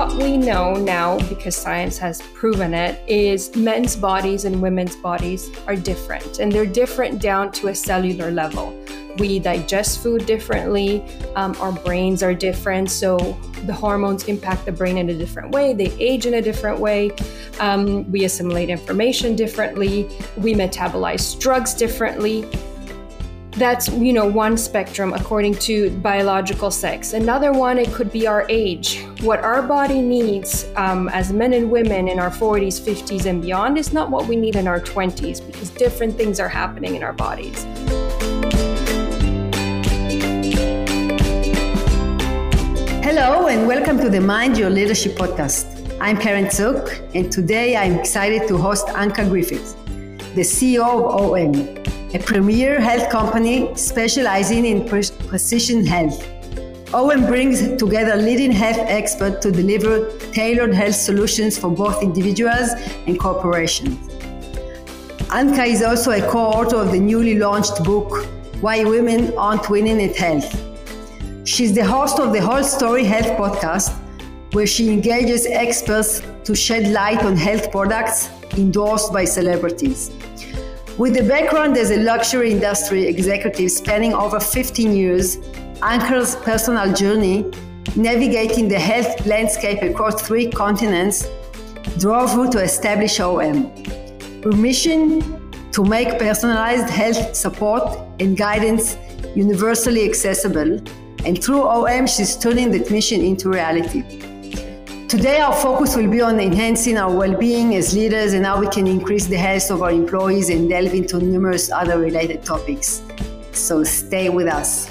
what we know now, because science has proven it, is men's bodies and women's bodies are different. And they're different down to a cellular level. We digest food differently, um, our brains are different. So the hormones impact the brain in a different way, they age in a different way. Um, we assimilate information differently, we metabolize drugs differently that's you know one spectrum according to biological sex. Another one it could be our age. What our body needs um, as men and women in our 40s 50s and beyond is not what we need in our 20s because different things are happening in our bodies. Hello and welcome to the mind your leadership podcast. I'm karen zook and today i'm excited to host anca griffiths the ceo of om a premier health company specializing in pre- precision health. OM brings together leading health experts to deliver tailored health solutions for both individuals and corporations. Anca is also a co-author of the newly launched book, Why Women Aren't Winning at Health. She's the host of the Whole Story Health podcast, where she engages experts to shed light on health products endorsed by celebrities. With a background as a luxury industry executive spanning over 15 years, Anca's personal journey navigating the health landscape across three continents drove her to establish OM. Her mission to make personalized health support and guidance universally accessible, and through OM, she's turning that mission into reality. Today, our focus will be on enhancing our well being as leaders and how we can increase the health of our employees and delve into numerous other related topics. So, stay with us.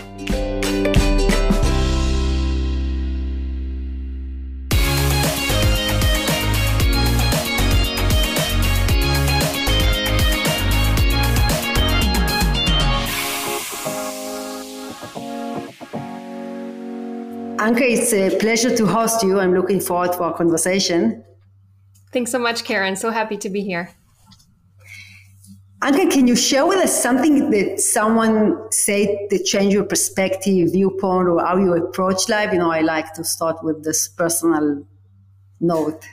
Anca, it's a pleasure to host you. I'm looking forward to our conversation. Thanks so much, Karen. So happy to be here. Anca, can you share with us something that someone said that changed your perspective, viewpoint, or how you approach life? You know, I like to start with this personal note.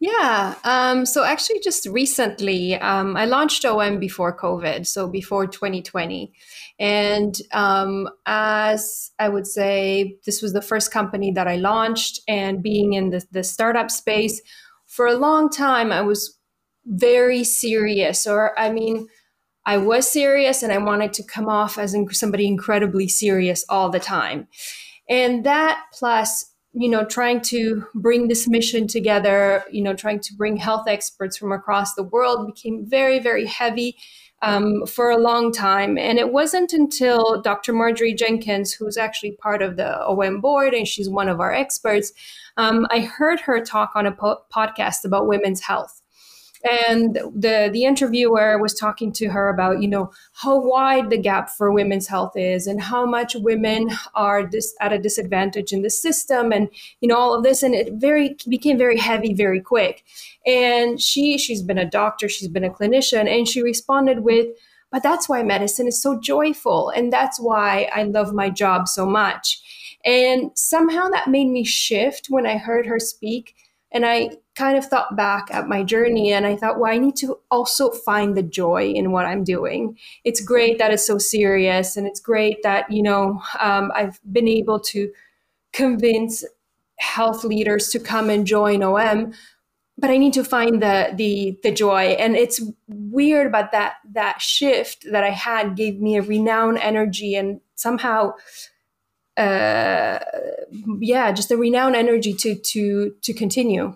Yeah. Um, so actually, just recently, um, I launched OM before COVID, so before 2020. And um, as I would say, this was the first company that I launched, and being in the, the startup space for a long time, I was very serious, or I mean, I was serious and I wanted to come off as somebody incredibly serious all the time. And that plus you know trying to bring this mission together you know trying to bring health experts from across the world became very very heavy um, for a long time. And it wasn't until dr marjorie jenkins who's actually part of the om board and she's one of our experts um, i heard her talk on a po- podcast about women's health and the the interviewer was talking to her about you know how wide the gap for women's health is and how much women are dis- at a disadvantage in the system and you know all of this. And it very became very heavy very quick. And she she's been a doctor she's been a clinician and she responded with but that's why medicine is so joyful and that's why i love my job so much. And somehow that made me shift when i heard her speak and i kind of thought back at my journey and I thought, well, I need to also find the joy in what I'm doing. It's great that it's so serious and it's great that, you know, um, I've been able to convince health leaders to come and join OM. But I need to find the the the joy, and it's weird. But that that shift that I had gave me a renowned energy, and somehow uh yeah just a renowned energy to to to continue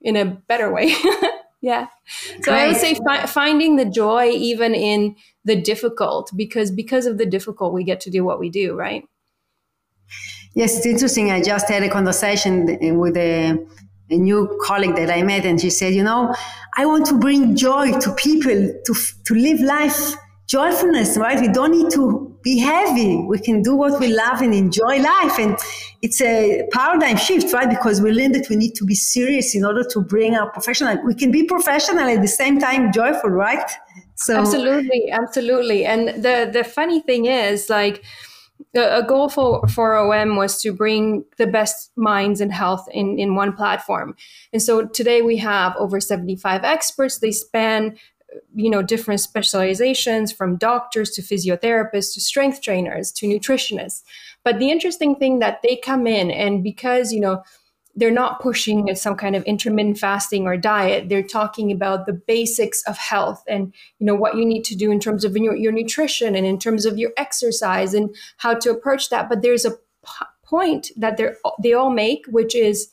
in a better way. yeah. So Great. I would say fi- finding the joy even in the difficult because because of the difficult we get to do what we do, right? Yes, it's interesting. I just had a conversation with a, a new colleague that I met, and she said, "You know, I want to bring joy to people to to live life joyfulness, right? We don't need to be heavy. We can do what we love and enjoy life. And it's a paradigm shift, right? Because we learn that we need to be serious in order to bring our professional. We can be professional at the same time joyful, right? So absolutely, absolutely. And the the funny thing is, like a goal for, for OM was to bring the best minds and health in, in one platform. And so today we have over 75 experts. They span you know different specializations from doctors to physiotherapists to strength trainers to nutritionists. But the interesting thing that they come in and because you know they're not pushing some kind of intermittent fasting or diet they're talking about the basics of health and you know what you need to do in terms of your, your nutrition and in terms of your exercise and how to approach that. But there's a p- point that they they all make which is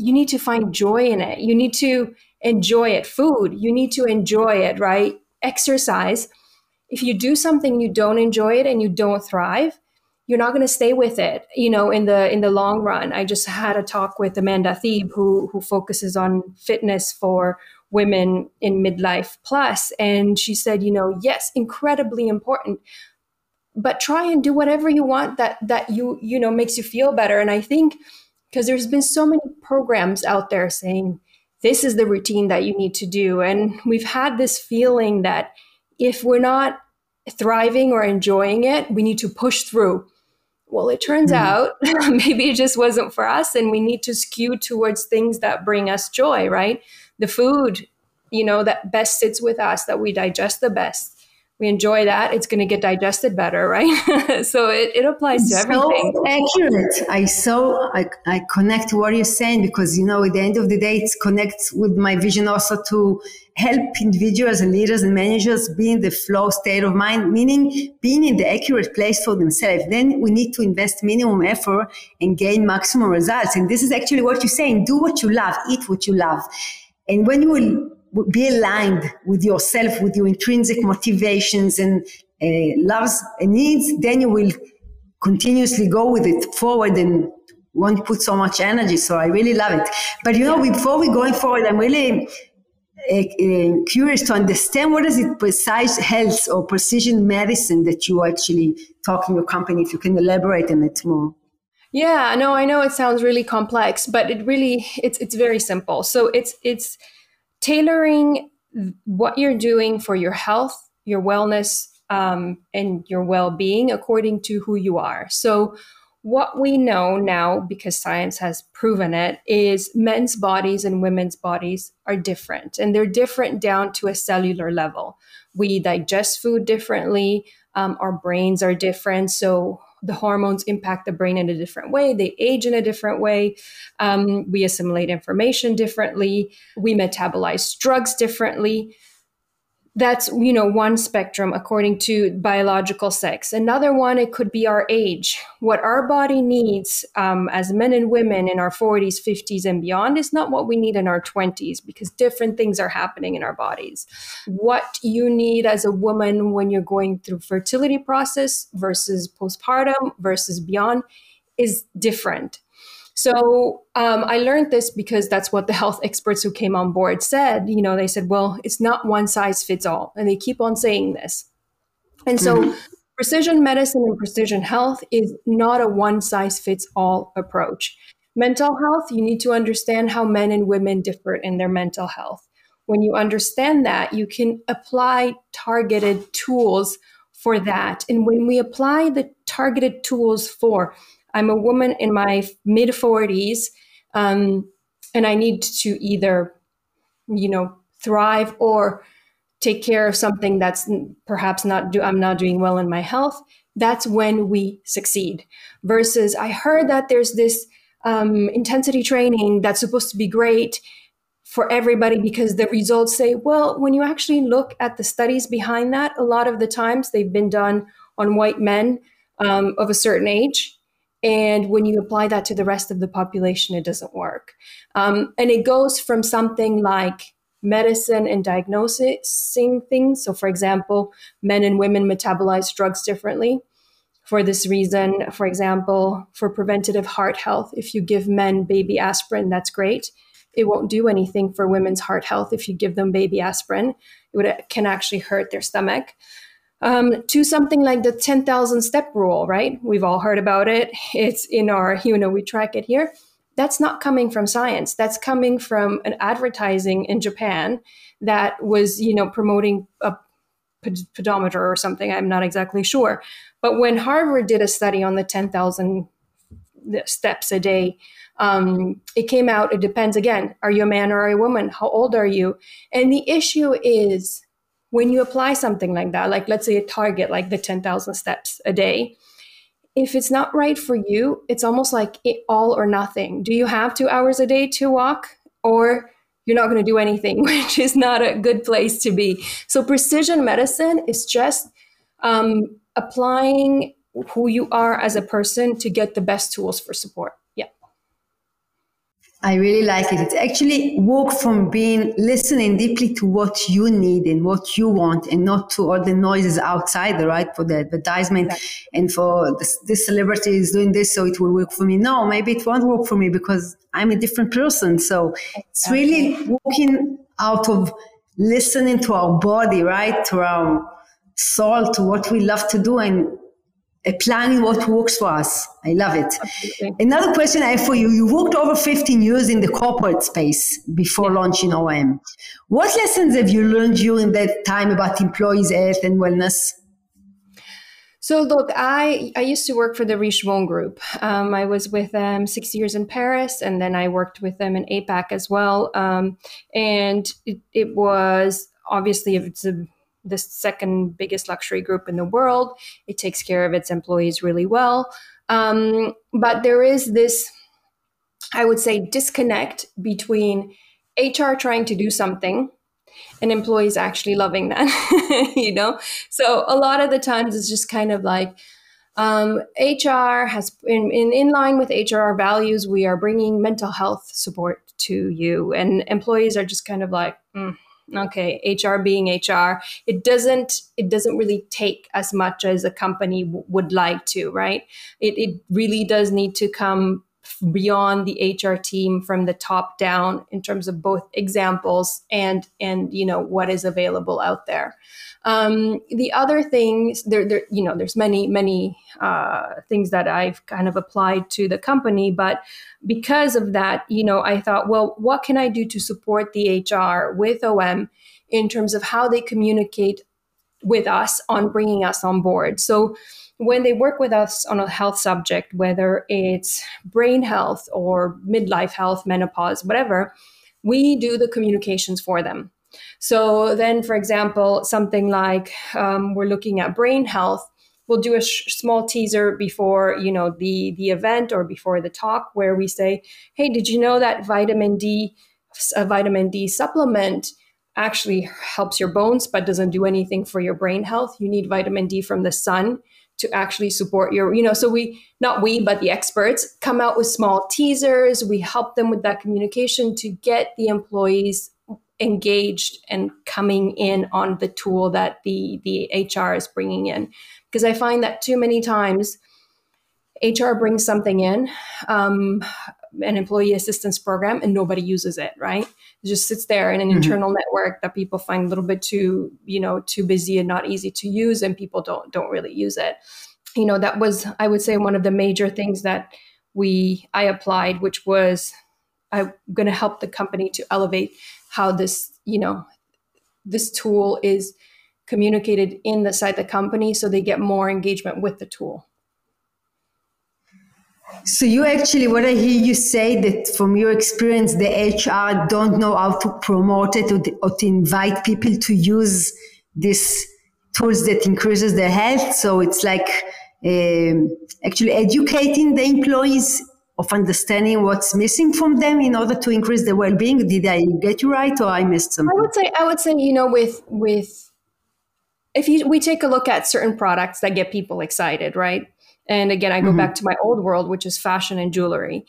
you need to find joy in it. You need to enjoy it. Food, you need to enjoy it, right? Exercise. If you do something you don't enjoy it and you don't thrive, you're not going to stay with it, you know, in the in the long run. I just had a talk with Amanda Thebe who who focuses on fitness for women in midlife plus and she said, you know, yes, incredibly important, but try and do whatever you want that that you you know makes you feel better and I think because there's been so many programs out there saying this is the routine that you need to do. And we've had this feeling that if we're not thriving or enjoying it, we need to push through. Well, it turns mm. out maybe it just wasn't for us, and we need to skew towards things that bring us joy, right? The food, you know, that best sits with us, that we digest the best we enjoy that, it's going to get digested better, right? so it, it applies to everything. So accurate. I so I, I connect to what you're saying because you know at the end of the day it connects with my vision also to help individuals and leaders and managers be in the flow state of mind, meaning being in the accurate place for themselves. Then we need to invest minimum effort and gain maximum results. And this is actually what you're saying. Do what you love, eat what you love. And when you will be aligned with yourself, with your intrinsic motivations and uh, loves and needs, then you will continuously go with it forward and won't put so much energy. So I really love it. But you know, before we going forward, I'm really uh, uh, curious to understand what is it precise health or precision medicine that you actually talking your company. If you can elaborate on it more. Yeah, no, I know it sounds really complex, but it really it's it's very simple. So it's it's tailoring what you're doing for your health, your wellness, um, and your well being according to who you are. So, what we know now, because science has proven it, is men's bodies and women's bodies are different, and they're different down to a cellular level. We digest food differently, um, our brains are different. So, the hormones impact the brain in a different way. They age in a different way. Um, we assimilate information differently. We metabolize drugs differently that's you know one spectrum according to biological sex. Another one it could be our age. What our body needs um, as men and women in our 40s 50s and beyond is not what we need in our 20s because different things are happening in our bodies. What you need as a woman when you're going through fertility process versus postpartum versus beyond is different so um, I learned this because that's what the health experts who came on board said. You know, they said, well, it's not one size fits all. And they keep on saying this. And so mm-hmm. precision medicine and precision health is not a one size fits all approach. Mental health, you need to understand how men and women differ in their mental health. When you understand that, you can apply targeted tools for that. And when we apply the targeted tools for I'm a woman in my mid 40s, um, and I need to either, you know, thrive or take care of something that's perhaps not do I'm not doing well in my health. That's when we succeed. Versus, I heard that there's this um, intensity training that's supposed to be great for everybody because the results say, well, when you actually look at the studies behind that, a lot of the times they've been done on white men um, of a certain age and when you apply that to the rest of the population, it doesn't work. Um, and it goes from something like medicine and diagnosing things. So, for example, men and women metabolize drugs differently. For this reason, for example, for preventative heart health, if you give men baby aspirin, that's great. It won't do anything for women's heart health if you give them baby aspirin. It would, can actually hurt their stomach um, to something like the 10,000 step rule, right? We've all heard about it. It's in our, you know, we track it here. That's not coming from science. That's coming from an advertising in Japan that was, you know, promoting a pedometer or something. I'm not exactly sure. But when Harvard did a study on the 10,000 steps a day, um, it came out, it depends again, are you a man or a woman? How old are you? And the issue is when you apply something like that, like let's say a target like the 10,000 steps a day, if it's not right for you, it's almost like it, all or nothing. Do you have two hours a day to walk? Or you're not going to do anything, which is not a good place to be. So, precision medicine is just um, applying who you are as a person to get the best tools for support. I really like it. It's actually walk from being listening deeply to what you need and what you want and not to all the noises outside, right? For the advertisement and for this, this celebrity is doing this, so it will work for me. No, maybe it won't work for me because I'm a different person. So exactly. it's really walking out of listening to our body, right? To our soul, to what we love to do and planning what works for us. I love it. Absolutely. Another question I have for you. You worked over 15 years in the corporate space before launching OM. What lessons have you learned during that time about employees' health and wellness? So look, I, I used to work for the Richemont Group. Um, I was with them six years in Paris, and then I worked with them in APAC as well. Um, and it, it was obviously it's a the second biggest luxury group in the world. It takes care of its employees really well. Um, but there is this, I would say, disconnect between HR trying to do something and employees actually loving that, you know? So a lot of the times it's just kind of like, um, HR has, in, in, in line with HR values, we are bringing mental health support to you. And employees are just kind of like, mm, okay hr being hr it doesn't it doesn't really take as much as a company w- would like to right? It, it really does need to come beyond the hr team from the top down in terms of both examples and and you know what is available out there. Um, the other things there, there you know there's many many uh, things that i've kind of applied to the company but because of that you know i thought well what can i do to support the hr with om in terms of how they communicate with us on bringing us on board? So when they work with us on a health subject, whether it's brain health or midlife health, menopause, whatever, we do the communications for them. So then, for example, something like um, we're looking at brain health, we'll do a sh- small teaser before you know the the event or before the talk where we say, "Hey, did you know that vitamin D, a vitamin D supplement?" actually helps your bones but doesn't do anything for your brain health. You need vitamin D from the sun to actually support your, you know, so we, not we, but the experts come out with small teasers. We help them with that communication to get the employees engaged and coming in on the tool that the the HR is bringing in because I find that too many times HR brings something in um, an employee assistance program and nobody uses it right? It just sits there in an mm-hmm. internal network that people find a little bit too you know too busy and not easy to use and people don't don't really use it. You know that was i would say one of the major things that we i applied which was i'm going to help the company to elevate how this you know this tool is communicated in the side the company so they get more engagement with the tool so you actually, what I hear you say that from your experience, the HR don't know how to promote it or, to, or to invite people to use this tools that increases their health. So it's like um, actually educating the employees of understanding what's missing from them in order to increase their well-being. Did I get you right, or I missed something? I would say, I would say, you know, with with if you we take a look at certain products that get people excited, right? And again, I go mm-hmm. back to my old world, which is fashion and jewelry.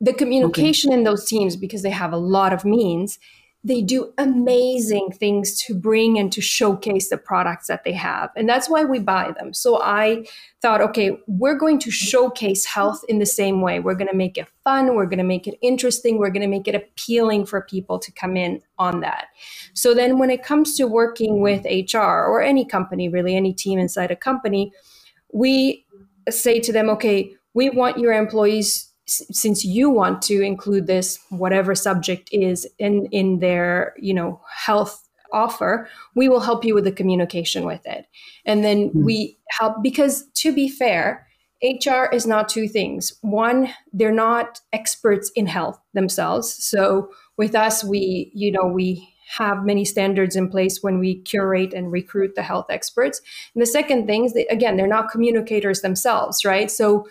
The communication okay. in those teams, because they have a lot of means, they do amazing things to bring and to showcase the products that they have. And that's why we buy them. So I thought, okay, we're going to showcase health in the same way. We're going to make it fun. We're going to make it interesting. We're going to make it appealing for people to come in on that. So then when it comes to working with HR or any company, really, any team inside a company, we say to them, okay, we want your employees, since you want to include this, whatever subject is in, in their, you know, health offer we will help you with the communication with it. And then mm-hmm. we help because to be fair hr is not two things. One they're not experts in health themselves. So with us we you know we have many standards in place when we curate and recruit the health experts. And the second thing is that again they're not communicators themselves right? So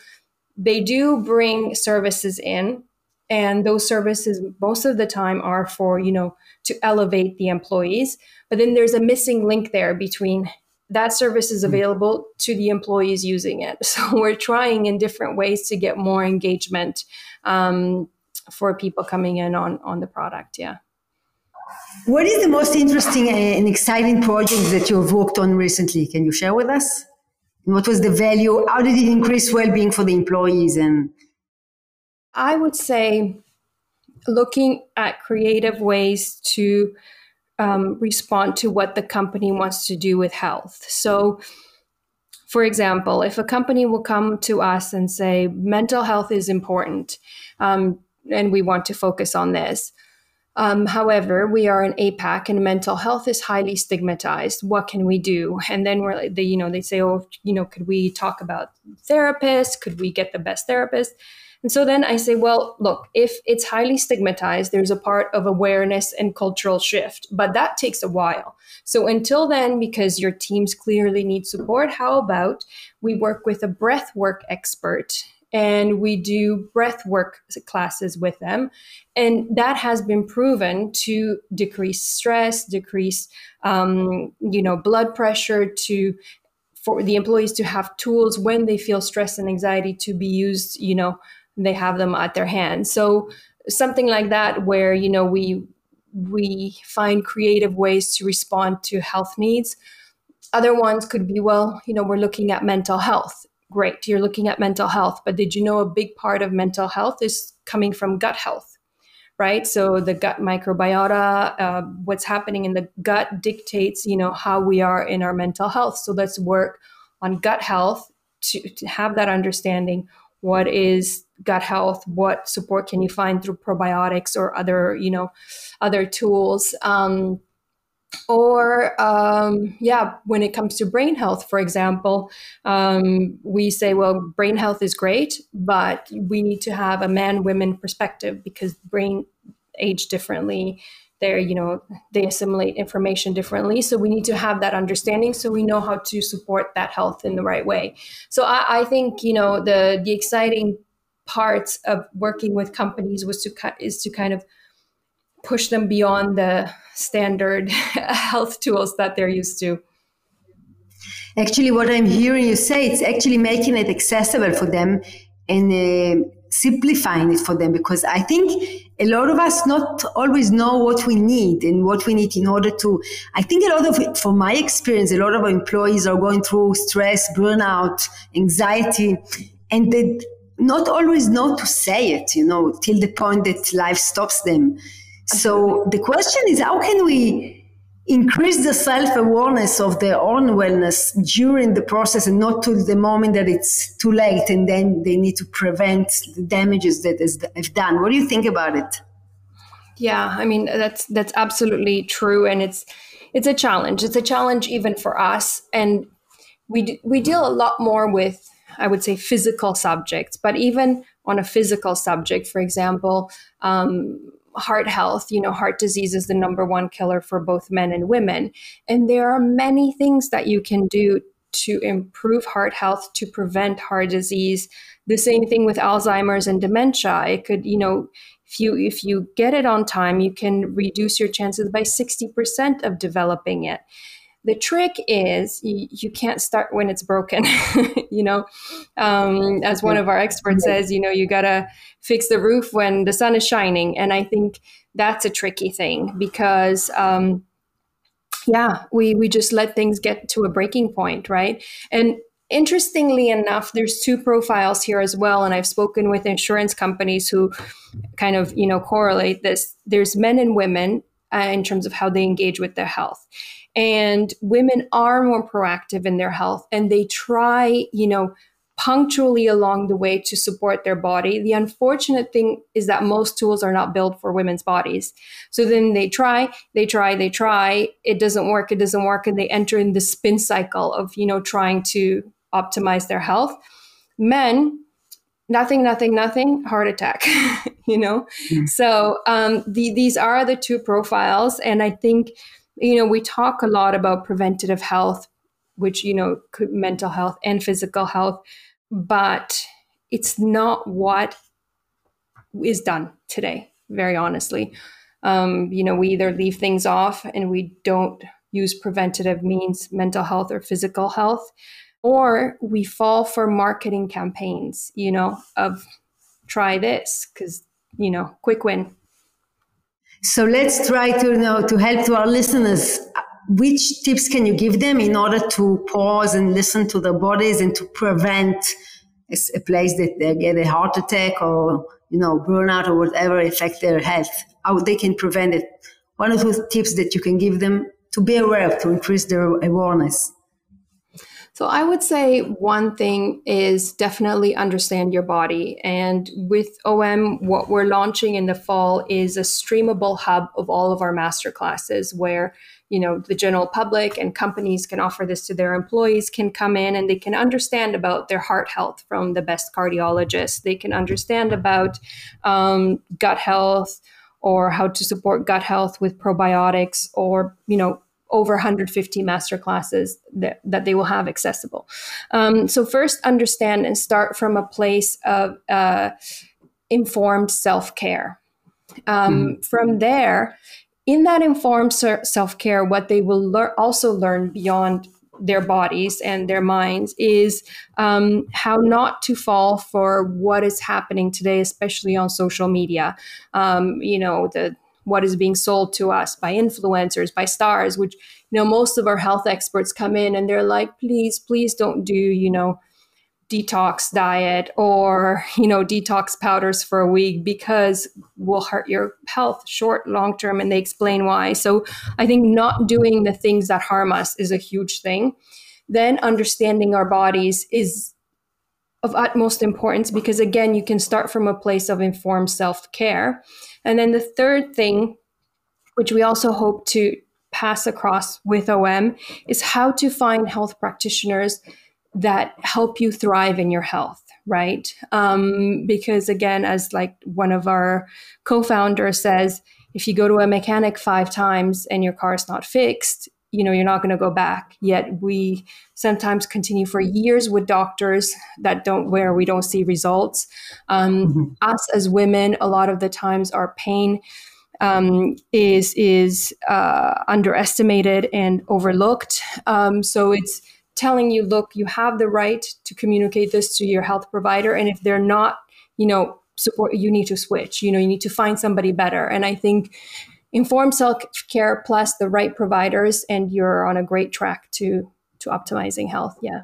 they do bring services in and those services most of the time are for you know to elevate the employees. But then there's a missing link there between that service is hmm. available to the employees using it. So we're trying in different ways to get more engagement um, for people coming in on on the product yeah what is the most interesting and exciting project that you have worked on recently can you share with us what was the value how did it increase well-being for the employees and I would say looking at creative ways to um, respond to what the company wants to do with health. So, for example, if a company will come to us and say, mental health is important um, and we want to focus on this. Um, however, we are an APAC and mental health is highly stigmatized. What can we do? And then we're like, they, you know, they say, oh, you know, could we talk about therapists? Could we get the best therapist? And so then I say, well, look, if it's highly stigmatized, there's a part of awareness and cultural shift, but that takes a while. So until then, because your teams clearly need support, how about we work with a breath work expert and we do breath work classes with them. And that has been proven to decrease stress, decrease, um, you know, blood pressure, to for the employees to have tools when they feel stress and anxiety to be used, you know, they have them at their hand. So something like that where you know we we find creative ways to respond to health needs. Other ones could be well, you know, we're looking at mental health. Great, you're looking at mental health, but did you know a big part of mental health is coming from gut health? right? So the gut microbiota uh, what's happening in the gut dictates you know how we are in our mental health. So let's work on gut health to, to have that understanding. What is gut health? What support can you find through probiotics or other you know other tools? Um, or um, yeah when it comes to brain health for example um, we say well brain health is great but we need to have a man women perspective because brain age differently. They're you know they assimilate information differently. So we need to have that understanding so we know how to support that health in the right way. So i, I think you know the the exciting parts of working with companies was to is to kind of push them beyond the standard health tools that they're used to actually what i'm hearing you say it's actually making it accessible for them and uh, simplifying it for them because I think a lot of us not always know what we need and what we need in order to. I think a lot of from my experience, a lot of our employees are going through stress, burnout, anxiety, and they not always know to say it, you know, till the point that life stops them. So the question is, how can we increase the self-awareness of their own wellness during the process and not to the moment that it's too late and then they need to prevent the damages that is have done? What do you think about it? Yeah i mean that's that's absolutely true and it's it's a challenge. It's a challenge even for us and we we deal a lot more with i would say physical subjects but even on a physical subject for example um, heart health, you know, heart disease is the number one killer for both men and women. And there are many things that you can do to improve heart health, to prevent heart disease. The same thing with Alzheimer's and dementia. It could, you know, if you if you get it on time, you can reduce your chances by 60% of developing it. The trick is you, you can't start when it's broken. you know, um, as one of our experts says, you know, you gotta fix the roof when the sun is shining, and I think that's a tricky thing because. Um, yeah, we we just let things get to a breaking point, right? And interestingly enough there's two profiles here as well and i've spoken with insurance companies who kind of you know correlate this there's men and women uh, in terms of how they engage with their health and women are more proactive in their health and they try you know punctually along the way to support their body. The unfortunate thing is that most tools are not built for women's bodies. So then they try, they try, they try, it doesn't work, it doesn't work, and they enter in the spin cycle of, you know, trying to optimize their health. Men, nothing, nothing, nothing, heart attack, you know? Mm. So um, the, these are the two profiles. And I think, you know, we talk a lot about preventative health, which, you know, could mental health and physical health but it's not what is done today, very honestly. Um, you know, we either leave things off and we don't use preventative means, mental health or physical health, or we fall for marketing campaigns, you know, of try this because, you know, quick win. So let's try to you know to help to our listeners. Which tips can you give them in order to pause and listen to their bodies and to prevent a place that they get a heart attack or you know burnout or whatever affect their health? How they can prevent it? One of those tips that you can give them to be aware of to increase their awareness so I would say one thing is definitely understand your body. And with OM, what we're launching in the fall is a streamable hub of all of our master classes where you know the general public and companies can offer this to their employees can come in and they can understand about their heart health from the best cardiologists they can understand about um, gut health or how to support gut health with probiotics or you know over 150 master classes that, that they will have accessible um, so first understand and start from a place of uh, informed self-care um, mm. from there in that informed self care, what they will lear- also learn beyond their bodies and their minds is um, how not to fall for what is happening today, especially on social media. Um, you know, the what is being sold to us by influencers, by stars, which you know most of our health experts come in and they're like, please, please don't do you know detox diet or you know detox powders for a week because will hurt your health short long term and they explain why. So i think not doing the things that harm us is a huge thing. Then understanding our bodies is of utmost importance because again you can start from a place of informed self-care and then the third thing which we also hope to pass across with om is how to find health practitioners that help you thrive in your health right? Um, because again as like one of our co-founders says if you go to a mechanic five times and your car is not fixed you know you're not going to go back yet we sometimes continue for years with doctors that don't where we don't see results um, mm-hmm. us as women a lot of the times our pain um, is is uh, underestimated and overlooked um, so it's telling you, look, you have the right to communicate this to your health provider. And if they're not, you know, support, you need to switch, you know, you need to find somebody better. And I think informed self care plus the right providers, and you're on a great track to, to optimizing health. Yeah.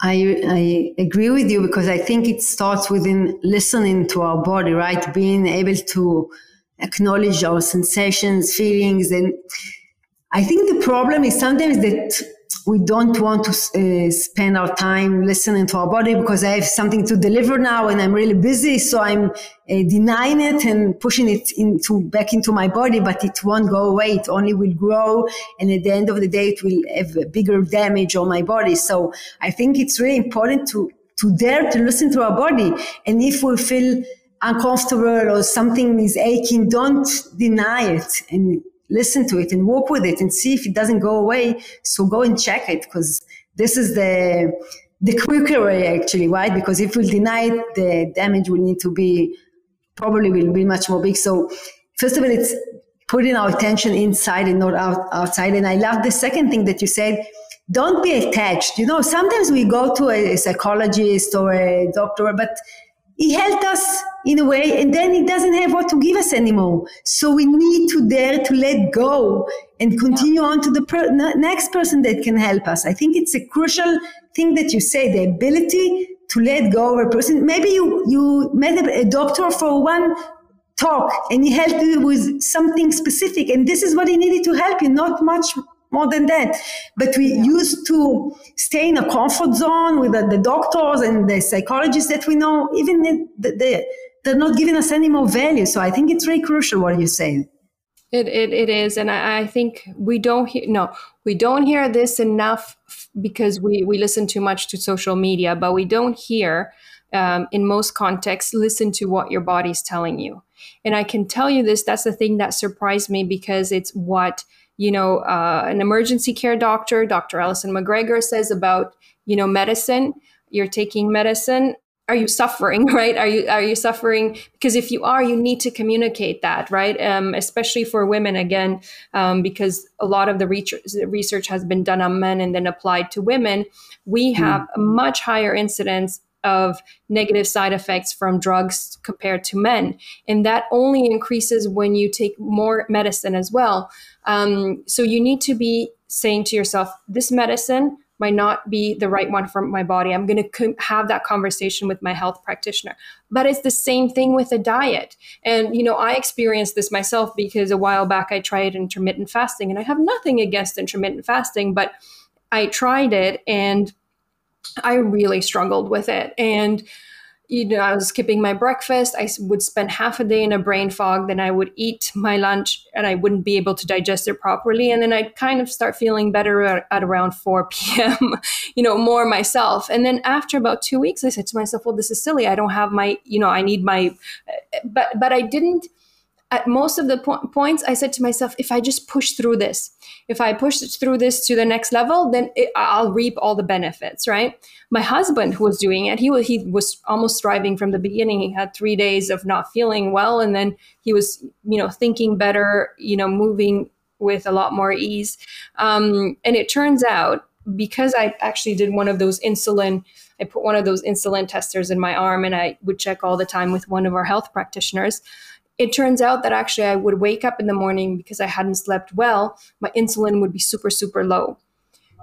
I, I agree with you because I think it starts within listening to our body, right? Being able to acknowledge our sensations, feelings. And I think the problem is sometimes that we don't want to uh, spend our time listening to our body because I have something to deliver now and I'm really busy. So I'm uh, denying it and pushing it into back into my body, but it won't go away. It only will grow. And at the end of the day, it will have a bigger damage on my body. So I think it's really important to, to dare to listen to our body. And if we feel uncomfortable or something is aching, don't deny it and listen to it and work with it and see if it doesn't go away. So go and check it because this is the the quicker way actually, right? Because if we deny it, the damage will need to be probably will be much more big. So first of all, it's putting our attention inside and not out, outside. And I love the second thing that you said. Don't be attached. You know, sometimes we go to a psychologist or a doctor, but he helped us in a way and then he doesn't have what to give us anymore. So we need to dare to let go and continue on to the per- next person that can help us. I think it's a crucial thing that you say the ability to let go of a person. Maybe you you met a, a doctor for one talk and he helped you with something specific and this is what he needed to help you not much more than that. But we yeah. used to stay in a comfort zone with the, the, doctors and the psychologists that we know, even the, the, they're not giving us any more value. So I think it's very crucial what you're saying. It, it, it is. And I, I think we don't hear, no, we don't hear this enough because we, we listen too much to social media, but we don't hear um, in most contexts, listen to what your body's telling you. And I can tell you this, that's the thing that surprised me because it's what you know, uh, an emergency care doctor, Dr. Alyson McGregor, says about, you know, medicine. You're taking medicine. Are you suffering, right? Are you are you suffering? Because if you are, you need to communicate that, right? Um, especially for women, again, um, because a lot of the research, research has been done on men and then applied to women. We hmm. have mm. a much higher incidence of negative side effects from drugs compared to men. And that only increases when you take more medicine as well. Um, so you need to be saying to yourself, this medicine might not be the right one for my body. I'm going to co- have that conversation with my health practitioner. But it's the same thing with a diet. And, you know, I experienced this myself because a while back I tried intermittent fasting, and I have nothing against intermittent fasting, but I tried it and I really struggled with it. And, you know, I was skipping my breakfast. I would spend half a day in a brain fog. Then I would eat my lunch and I wouldn't be able to digest it properly. And then I'd kind of start feeling better at, around 4 p.m., you know, more myself. And then after about two weeks, I said to myself, well, this is silly. I don't have my, you know, I need my, but, but I didn't at most of the po- points, I said to myself, if I just push through this, if I push through this to the next level, then it, I'll reap all the benefits, right? My husband, who was doing it, he was, he was almost striving from the beginning. He had three days of not feeling well, and then he was, you know, thinking better, you know, moving with a lot more ease. Um, and it turns out because I actually did one of those insulin, I put one of those insulin testers in my arm, and I would check all the time with one of our health practitioners it turns out that actually I would wake up in the morning because I hadn't slept well, my insulin would be super, super low.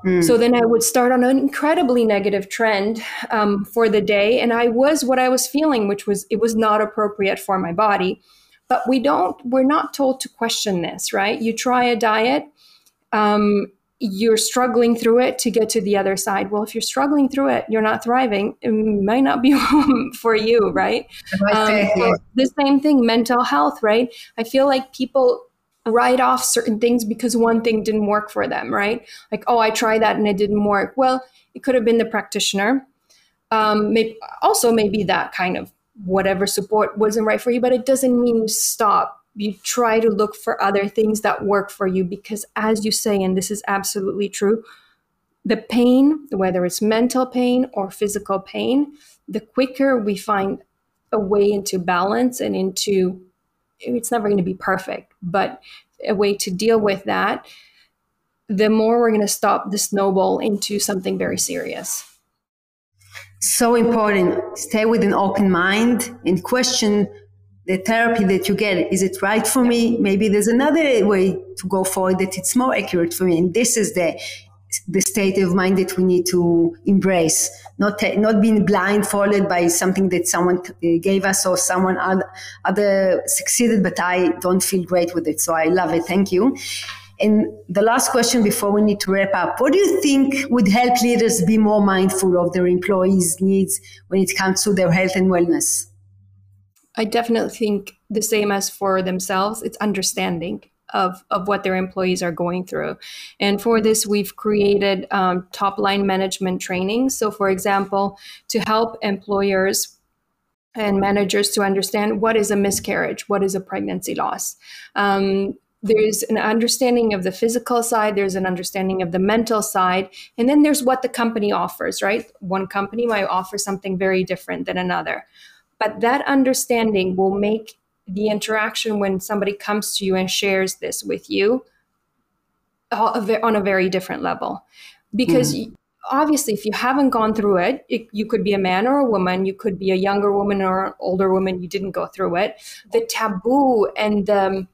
Mm. So then I would start on an incredibly negative trend um, for the day. And I was what I was feeling, which was it was not appropriate for my body. But we don't, we're not told to question this, right? You try a diet, um, you're struggling through it to get to the other side. Well, if you're struggling through it, you're not thriving. It might not be home for you, right? Um, so the same thing, mental health, right? I feel like people write off certain things because one thing didn't work for them, right? Like, oh, I tried that and it didn't work. Well, it could have been the practitioner. Um, maybe also maybe that kind of whatever support wasn't right for you, but it doesn't mean you stop you try to look for other things that work for you because as you say and this is absolutely true the pain whether it's mental pain or physical pain the quicker we find a way into balance and into it's never going to be perfect but a way to deal with that the more we're going to stop the snowball into something very serious. So important. Stay with an open mind and question the therapy that you get is it right for me? Maybe there's another way to go forward that it's more accurate for me. And this is the the state of mind that we need to embrace. Not not being blindfolded by something that someone uh, gave us or someone other, other succeeded but i don't feel great with it. So i love it. Thank you. And the last question before we need to wrap up. What do you think would help leaders be more mindful of their employees needs when it comes to their health and wellness I definitely think the same as for themselves, it's understanding of, of what their employees are going through. And for this, we've created um, top line management training. So, for example, to help employers and managers to understand what is a miscarriage, what is a pregnancy loss. Um, there's an understanding of the physical side, there's an understanding of the mental side, and then there's what the company offers, right? One company might offer something very different than another. But that understanding will make the interaction when somebody comes to you and shares this with you on a very different level. Because mm. obviously, if you haven't gone through it, it, you could be a man or a woman, you could be a younger woman or an older woman, you didn't go through it. The taboo and um,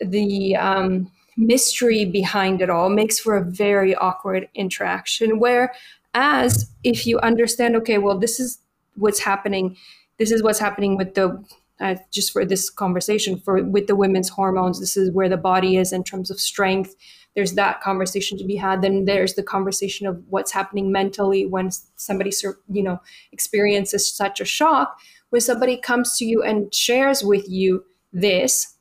the um, mystery behind it all makes for a very awkward interaction. Whereas if you understand, okay, well, this is what's happening this is what's happening with the uh, just for this conversation for with the women's hormones this is where the body is in terms of strength. There's that conversation to be had. Then there's the conversation of what's happening mentally when somebody you know experiences such a shock when somebody comes to you and shares with you this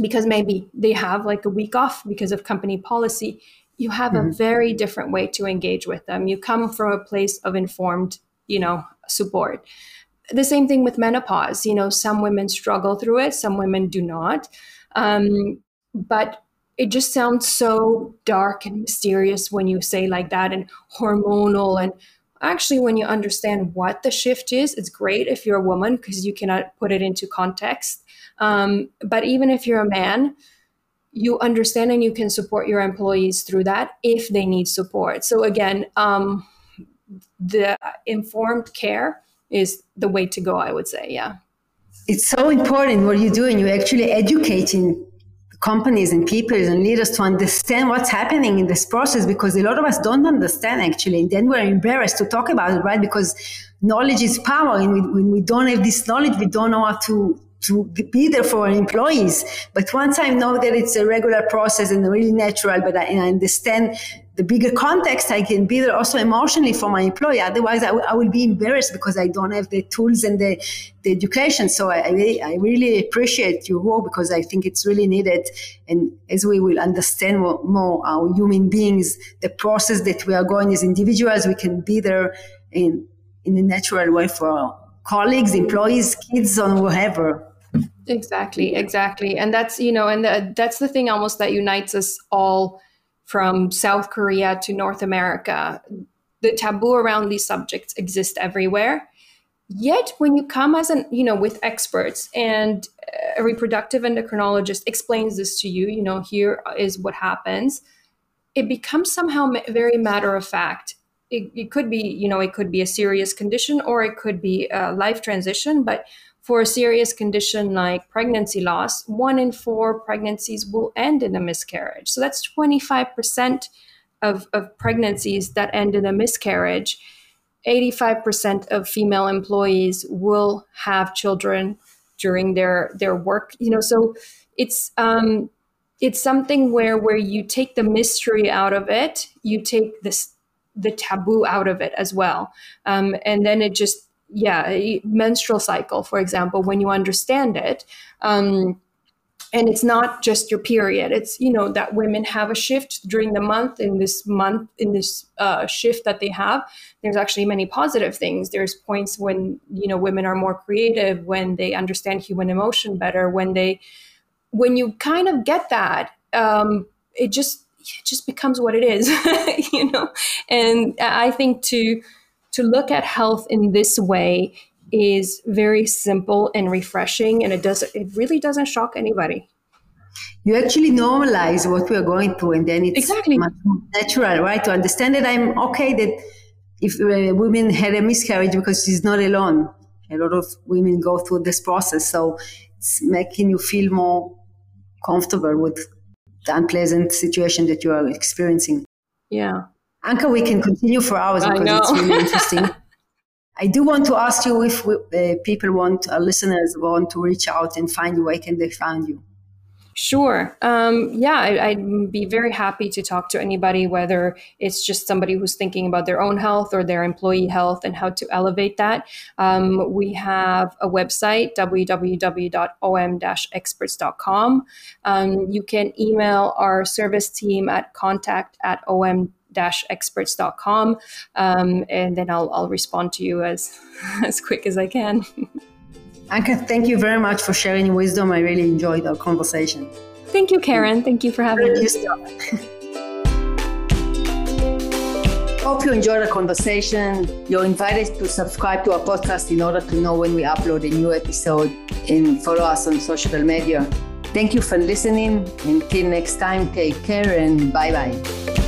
because maybe they have like a week off because of company policy you have mm-hmm. a very different way to engage with them. You come from a place of informed you know support the same thing with menopause you know some women struggle through it some women do not. Um, but it just sounds so dark and mysterious when you say like that and hormonal. And actually when you understand what the shift is it's great if you're a woman because you cannot put it into context. Um, but even if you're a man you understand and you can support your employees through that if they need support. So again um, the informed care is the way to go i would say yeah. It's so important what you're doing. You're actually educating companies and people and leaders to understand what's happening in this process because a lot of us don't understand actually. And then we're embarrassed to talk about it right? Because knowledge is power. And we, when we don't have this knowledge we don't know how to to be there for our employees. But once I know that it's a regular process and really natural, but I, I understand the bigger context, I can be there also emotionally for my employee. Otherwise, I, w- I will be embarrassed because I don't have the tools and the, the education. So I, I, really, I really appreciate your work because I think it's really needed. And as we will understand more, more our human beings, the process that we are going as individuals, we can be there in, in a natural way for our colleagues, employees, kids, or whoever. Exactly, exactly. And that's, you know, and the, that's the thing almost that unites us all from South Korea to North America. The taboo around these subjects exist everywhere. Yet, when you come as an, you know, with experts and a reproductive endocrinologist explains this to you, you know, here is what happens, it becomes somehow very matter of fact. It, it could be, you know, it could be a serious condition or it could be a life transition, but for a serious condition like pregnancy loss, one in four pregnancies will end in a miscarriage. So that's 25% of, of pregnancies that end in a miscarriage. 85% of female employees will have children during their their work you know so it's um it's something where where you take the mystery out of it you take this the taboo out of it as well um, and then it just yeah, menstrual cycle, for example, when you understand it. Um, and it's not just your period it's you know that women have a shift during the month in this month in this uh, shift that they have there's actually many positive things there's points when you know women are more creative when they understand human emotion better when they when you kind of get that um, it just it just becomes what it is you know and i think to to look at health in this way is very simple and refreshing and it does it really doesn't shock anybody. You actually normalize what we are going through and then it's exactly. natural right? To understand that i'm okay that if uh, a woman had a miscarriage because she's not alone. A lot of women go through this process so it's making you feel more comfortable with the unpleasant situation that you are experiencing. Yeah Anca, we can continue for hours because it's really interesting. I do want to ask you if we, uh, people want, uh, listeners want to reach out and find you, where can they find you? Sure. Um, yeah, I, would be very happy to talk to anybody, whether it's just somebody who's thinking about their own health or their employee health and how to elevate that. Um, we have a website, www.om-experts.com. Um, you can email our service team at contact at om experts.com um, and then I'll, I'll respond to you as as quick as I can. Anca, thank you very much for sharing your wisdom. I really enjoyed our conversation. Thank you, Karen. Thank you for having me. Hope you enjoyed the conversation. You're invited to subscribe to our podcast in order to know when we upload a new episode and follow us on social media. Thank you for listening. Until next time, take care and bye bye.